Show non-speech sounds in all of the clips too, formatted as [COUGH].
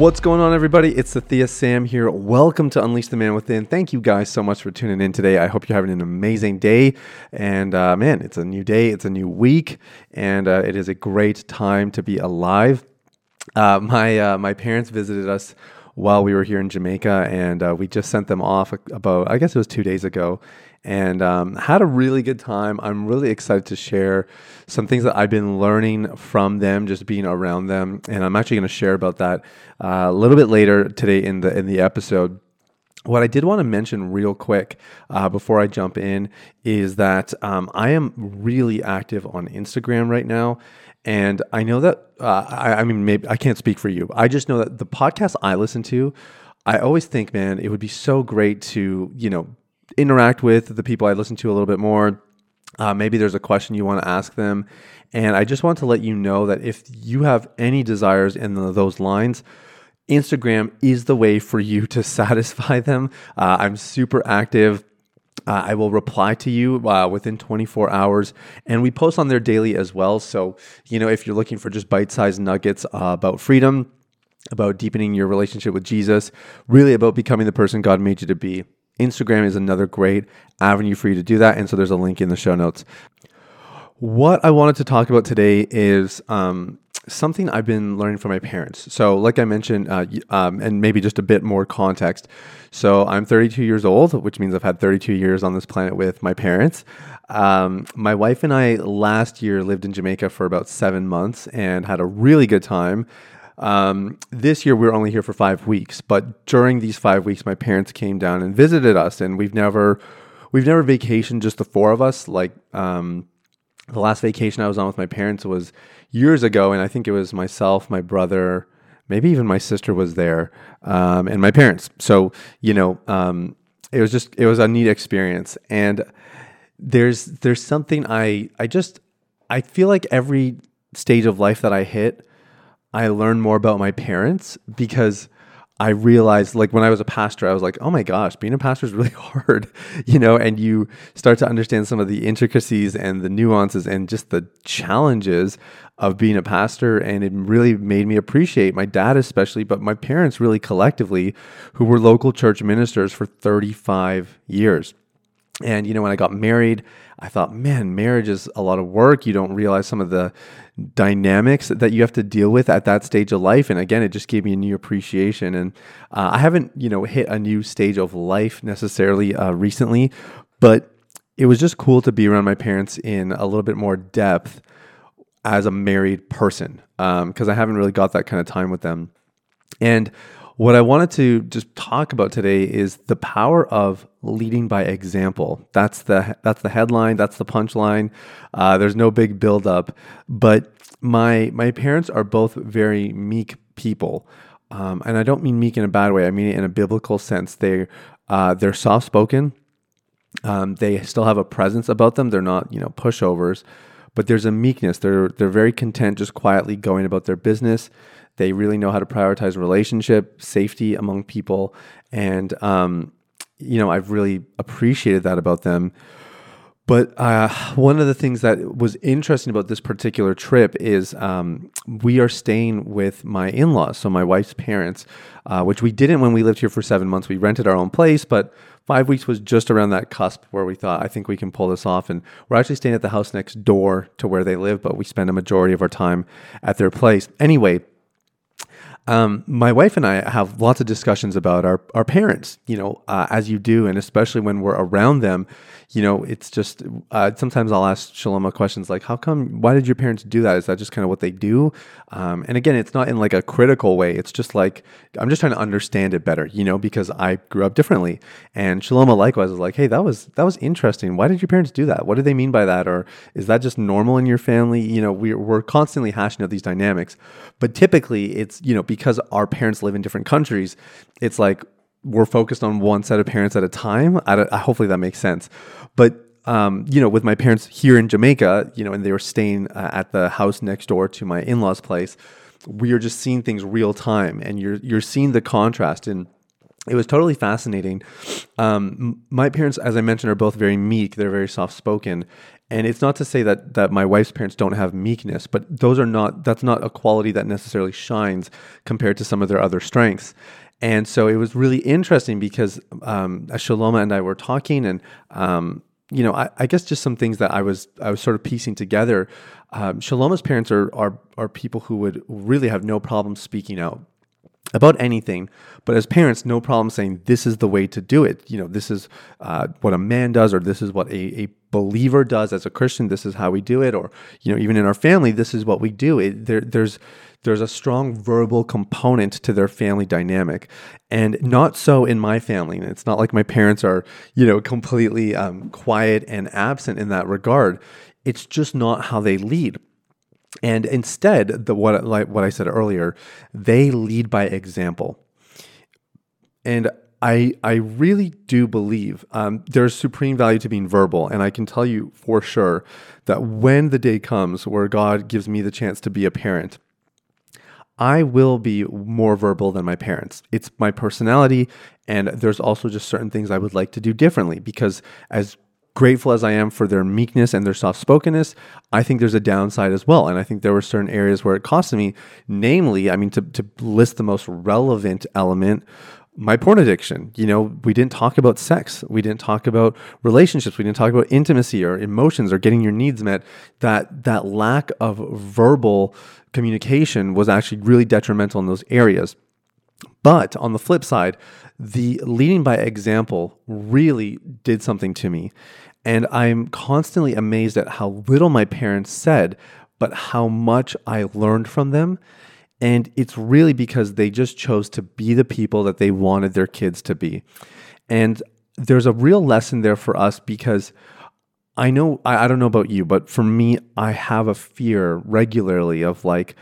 What's going on, everybody? It's Thea Sam here. Welcome to Unleash the Man Within. Thank you guys so much for tuning in today. I hope you're having an amazing day. And uh, man, it's a new day, it's a new week, and uh, it is a great time to be alive. Uh, my uh, my parents visited us while we were here in Jamaica, and uh, we just sent them off about I guess it was two days ago, and um, had a really good time. I'm really excited to share some things that I've been learning from them, just being around them, and I'm actually going to share about that uh, a little bit later today in the in the episode. What I did want to mention real quick uh, before I jump in is that um, I am really active on Instagram right now. And I know that, uh, I, I mean, maybe I can't speak for you. I just know that the podcast I listen to, I always think, man, it would be so great to, you know, interact with the people I listen to a little bit more. Uh, maybe there's a question you want to ask them. And I just want to let you know that if you have any desires in the, those lines, Instagram is the way for you to [LAUGHS] satisfy them. Uh, I'm super active. Uh, I will reply to you uh, within 24 hours, and we post on there daily as well. So, you know, if you're looking for just bite sized nuggets uh, about freedom, about deepening your relationship with Jesus, really about becoming the person God made you to be, Instagram is another great avenue for you to do that. And so there's a link in the show notes. What I wanted to talk about today is um, something I've been learning from my parents. So, like I mentioned, uh, um, and maybe just a bit more context. So, I'm 32 years old, which means I've had 32 years on this planet with my parents. Um, my wife and I last year lived in Jamaica for about seven months and had a really good time. Um, this year we are only here for five weeks, but during these five weeks, my parents came down and visited us, and we've never we've never vacationed just the four of us. Like um, the last vacation I was on with my parents was years ago, and I think it was myself, my brother, maybe even my sister was there, um, and my parents. So you know, um, it was just it was a neat experience, and there's there's something I I just I feel like every stage of life that I hit I learned more about my parents because I realized, like, when I was a pastor, I was like, oh my gosh, being a pastor is really [LAUGHS] hard, you know, and you start to understand some of the intricacies and the nuances and just the challenges of being a pastor. And it really made me appreciate my dad, especially, but my parents really collectively, who were local church ministers for 35 years. And, you know, when I got married, I thought, man, marriage is a lot of work. You don't realize some of the dynamics that you have to deal with at that stage of life. And again, it just gave me a new appreciation. And uh, I haven't, you know, hit a new stage of life necessarily uh, recently, but it was just cool to be around my parents in a little bit more depth as a married person because um, I haven't really got that kind of time with them. And what I wanted to just talk about today is the power of leading by example. That's the that's the headline. That's the punchline. Uh, there's no big buildup, but my my parents are both very meek people, um, and I don't mean meek in a bad way. I mean it in a biblical sense. They uh, they're soft spoken. Um, they still have a presence about them. They're not you know pushovers, but there's a meekness. They're they're very content, just quietly going about their business. They really know how to prioritize relationship, safety among people. And, um, you know, I've really appreciated that about them. But uh, one of the things that was interesting about this particular trip is um, we are staying with my in laws, so my wife's parents, uh, which we didn't when we lived here for seven months. We rented our own place, but five weeks was just around that cusp where we thought, I think we can pull this off. And we're actually staying at the house next door to where they live, but we spend a majority of our time at their place. Anyway, um, my wife and I have lots of discussions about our, our parents, you know, uh, as you do, and especially when we're around them, you know, it's just uh, sometimes I'll ask Shaloma questions like, "How come? Why did your parents do that? Is that just kind of what they do?" Um, and again, it's not in like a critical way. It's just like I'm just trying to understand it better, you know, because I grew up differently. And Shaloma likewise was like, "Hey, that was that was interesting. Why did your parents do that? What do they mean by that? Or is that just normal in your family?" You know, we're we're constantly hashing out these dynamics, but typically it's you know because because our parents live in different countries, it's like we're focused on one set of parents at a time. I, I hopefully that makes sense. But um, you know, with my parents here in Jamaica, you know, and they were staying uh, at the house next door to my in-laws' place, we are just seeing things real time, and you're you're seeing the contrast and it was totally fascinating. Um, my parents, as I mentioned, are both very meek. They're very soft spoken, and it's not to say that that my wife's parents don't have meekness, but those are not. That's not a quality that necessarily shines compared to some of their other strengths. And so it was really interesting because um, Shaloma and I were talking, and um, you know, I, I, guess just some things that I was I was sort of piecing together. Um, Shaloma's parents are, are are people who would really have no problem speaking out about anything, but as parents, no problem saying this is the way to do it. You know, this is uh, what a man does, or this is what a, a believer does as a Christian. This is how we do it, or you know, even in our family, this is what we do. It, there, there's there's a strong verbal component to their family dynamic, and not so in my family. It's not like my parents are you know completely um, quiet and absent in that regard. It's just not how they lead. And instead, the what like what I said earlier, they lead by example. And I I really do believe um, there's supreme value to being verbal, and I can tell you for sure that when the day comes where God gives me the chance to be a parent, I will be more verbal than my parents. It's my personality, and there's also just certain things I would like to do differently because as grateful as I am for their meekness and their soft spokenness, I think there's a downside as well. And I think there were certain areas where it cost me, namely, I mean, to, to list the most relevant element, my porn addiction. You know, we didn't talk about sex. We didn't talk about relationships. We didn't talk about intimacy or emotions or getting your needs met. That that lack of verbal communication was actually really detrimental in those areas. But on the flip side, the leading by example really did something to me. And I'm constantly amazed at how little my parents said, but how much I learned from them. And it's really because they just chose to be the people that they wanted their kids to be. And there's a real lesson there for us because I know, I, I don't know about you, but for me, I have a fear regularly of like,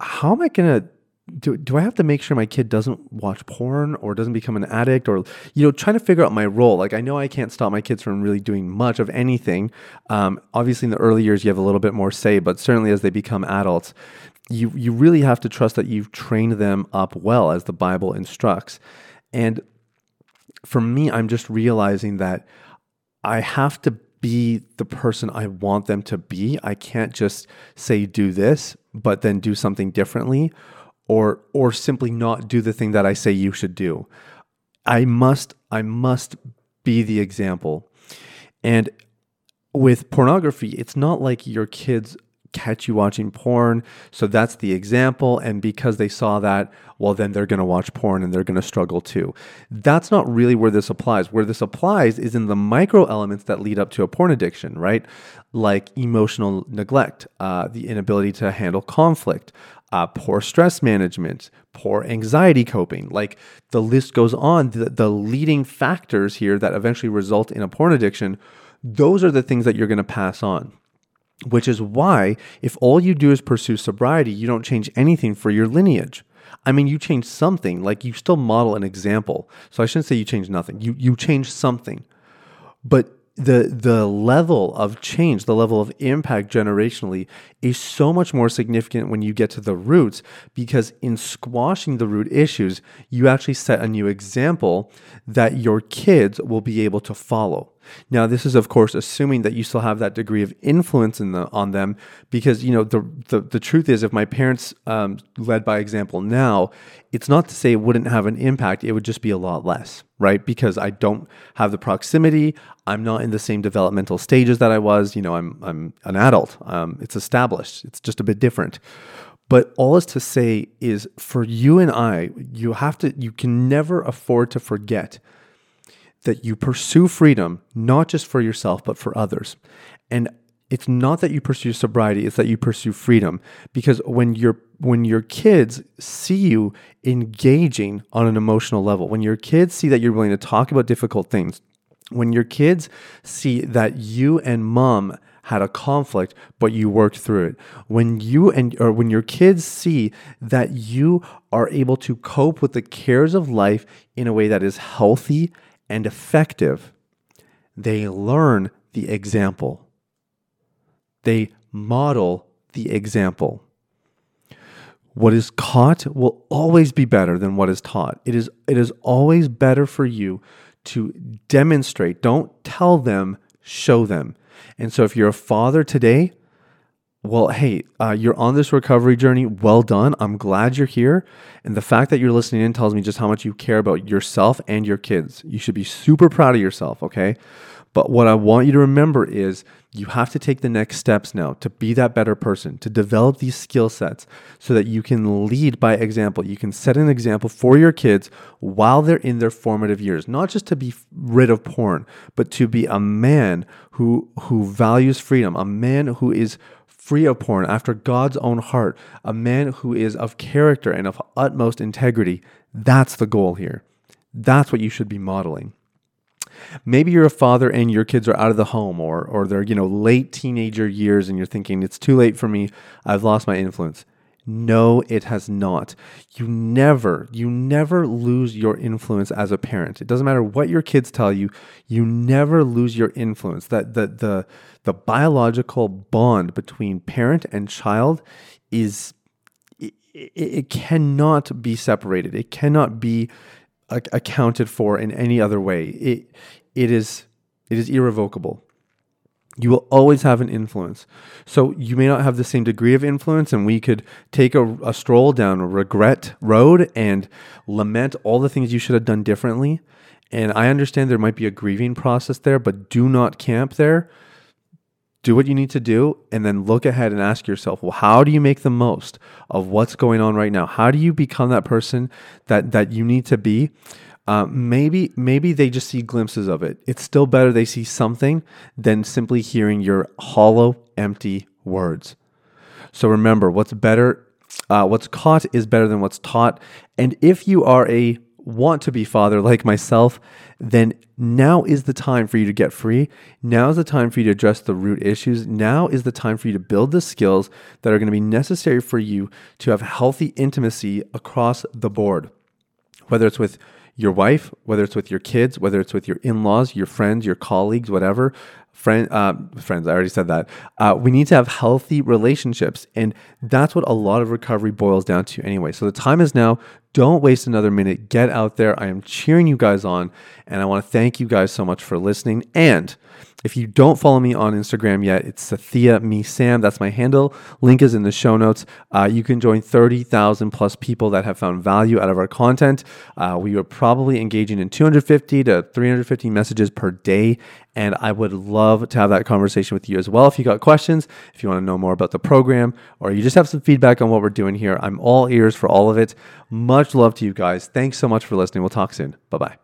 how am I going to do, do I have to make sure my kid doesn't watch porn or doesn't become an addict or, you know, trying to figure out my role? Like, I know I can't stop my kids from really doing much of anything. Um, obviously, in the early years, you have a little bit more say, but certainly as they become adults, you, you really have to trust that you've trained them up well as the Bible instructs. And for me, I'm just realizing that I have to be the person I want them to be. I can't just say, do this, but then do something differently or or simply not do the thing that I say you should do. I must I must be the example. And with pornography, it's not like your kids catch you watching porn. So that's the example. And because they saw that, well, then they're going to watch porn and they're going to struggle too. That's not really where this applies. Where this applies is in the micro elements that lead up to a porn addiction, right? Like emotional neglect, uh, the inability to handle conflict, uh, poor stress management, poor anxiety coping. Like the list goes on. The, the leading factors here that eventually result in a porn addiction, those are the things that you're going to pass on. Which is why, if all you do is pursue sobriety, you don't change anything for your lineage. I mean, you change something, like you still model an example. So I shouldn't say you change nothing. You you change something. But the the level of change, the level of impact generationally is so much more significant when you get to the roots because in squashing the root issues, you actually set a new example that your kids will be able to follow. Now, this is of course assuming that you still have that degree of influence in the, on them, because you know the, the the truth is, if my parents um, led by example now, it's not to say it wouldn't have an impact; it would just be a lot less, right? Because I don't have the proximity, I'm not in the same developmental stages that I was. You know, I'm I'm an adult. Um, it's established. It's just a bit different. But all is to say is for you and I, you have to, you can never afford to forget that you pursue freedom, not just for yourself, but for others. And it's not that you pursue sobriety, it's that you pursue freedom. Because when your when your kids see you engaging on an emotional level, when your kids see that you're willing to talk about difficult things, when your kids see that you and mom had a conflict, but you worked through it. When you and or when your kids see that you are able to cope with the cares of life in a way that is healthy and effective, they learn the example. They model the example. What is caught will always be better than what is taught. It is, it is always better for you to demonstrate. Don't tell them, show them. And so if you're a father today, well, hey, uh, you're on this recovery journey. Well done. I'm glad you're here. And the fact that you're listening in tells me just how much you care about yourself and your kids. You should be super proud of yourself, okay? But what I want you to remember is you have to take the next steps now to be that better person, to develop these skill sets so that you can lead by example. You can set an example for your kids while they're in their formative years, not just to be rid of porn, but to be a man who who values freedom, a man who is free of porn after God's own heart, a man who is of character and of utmost integrity. That's the goal here. That's what you should be modeling. Maybe you're a father and your kids are out of the home or or they're, you know, late teenager years and you're thinking it's too late for me. I've lost my influence. No, it has not. You never, you never lose your influence as a parent. It doesn't matter what your kids tell you, you never lose your influence. That the the the biological bond between parent and child is it, it cannot be separated. It cannot be accounted for in any other way. It it is it is irrevocable. You will always have an influence. So you may not have the same degree of influence, and we could take a, a stroll down a regret road and lament all the things you should have done differently. And I understand there might be a grieving process there, but do not camp there do what you need to do and then look ahead and ask yourself well how do you make the most of what's going on right now how do you become that person that that you need to be uh, maybe maybe they just see glimpses of it it's still better they see something than simply hearing your hollow empty words so remember what's better uh, what's caught is better than what's taught and if you are a want to be father like myself, then now is the time for you to get free. Now is the time for you to address the root issues. Now is the time for you to build the skills that are going to be necessary for you to have healthy intimacy across the board, whether it's with your wife, whether it's with your kids, whether it's with your in laws, your friends, your colleagues, whatever. Friend, uh, friends, I already said that. Uh, we need to have healthy relationships. And that's what a lot of recovery boils down to anyway. So the time is now. Don't waste another minute. Get out there. I am cheering you guys on. And I want to thank you guys so much for listening. And if you don't follow me on Instagram yet, it's Sathiya Me Sam. That's my handle. Link is in the show notes. Uh, you can join 30,000 plus people that have found value out of our content. Uh, we are probably engaging in 250 to 350 messages per day. And I would love to have that conversation with you as well. If you got questions, if you want to know more about the program, or you just have some feedback on what we're doing here, I'm all ears for all of it. Much love to you guys. Thanks so much for listening. We'll talk soon. Bye bye.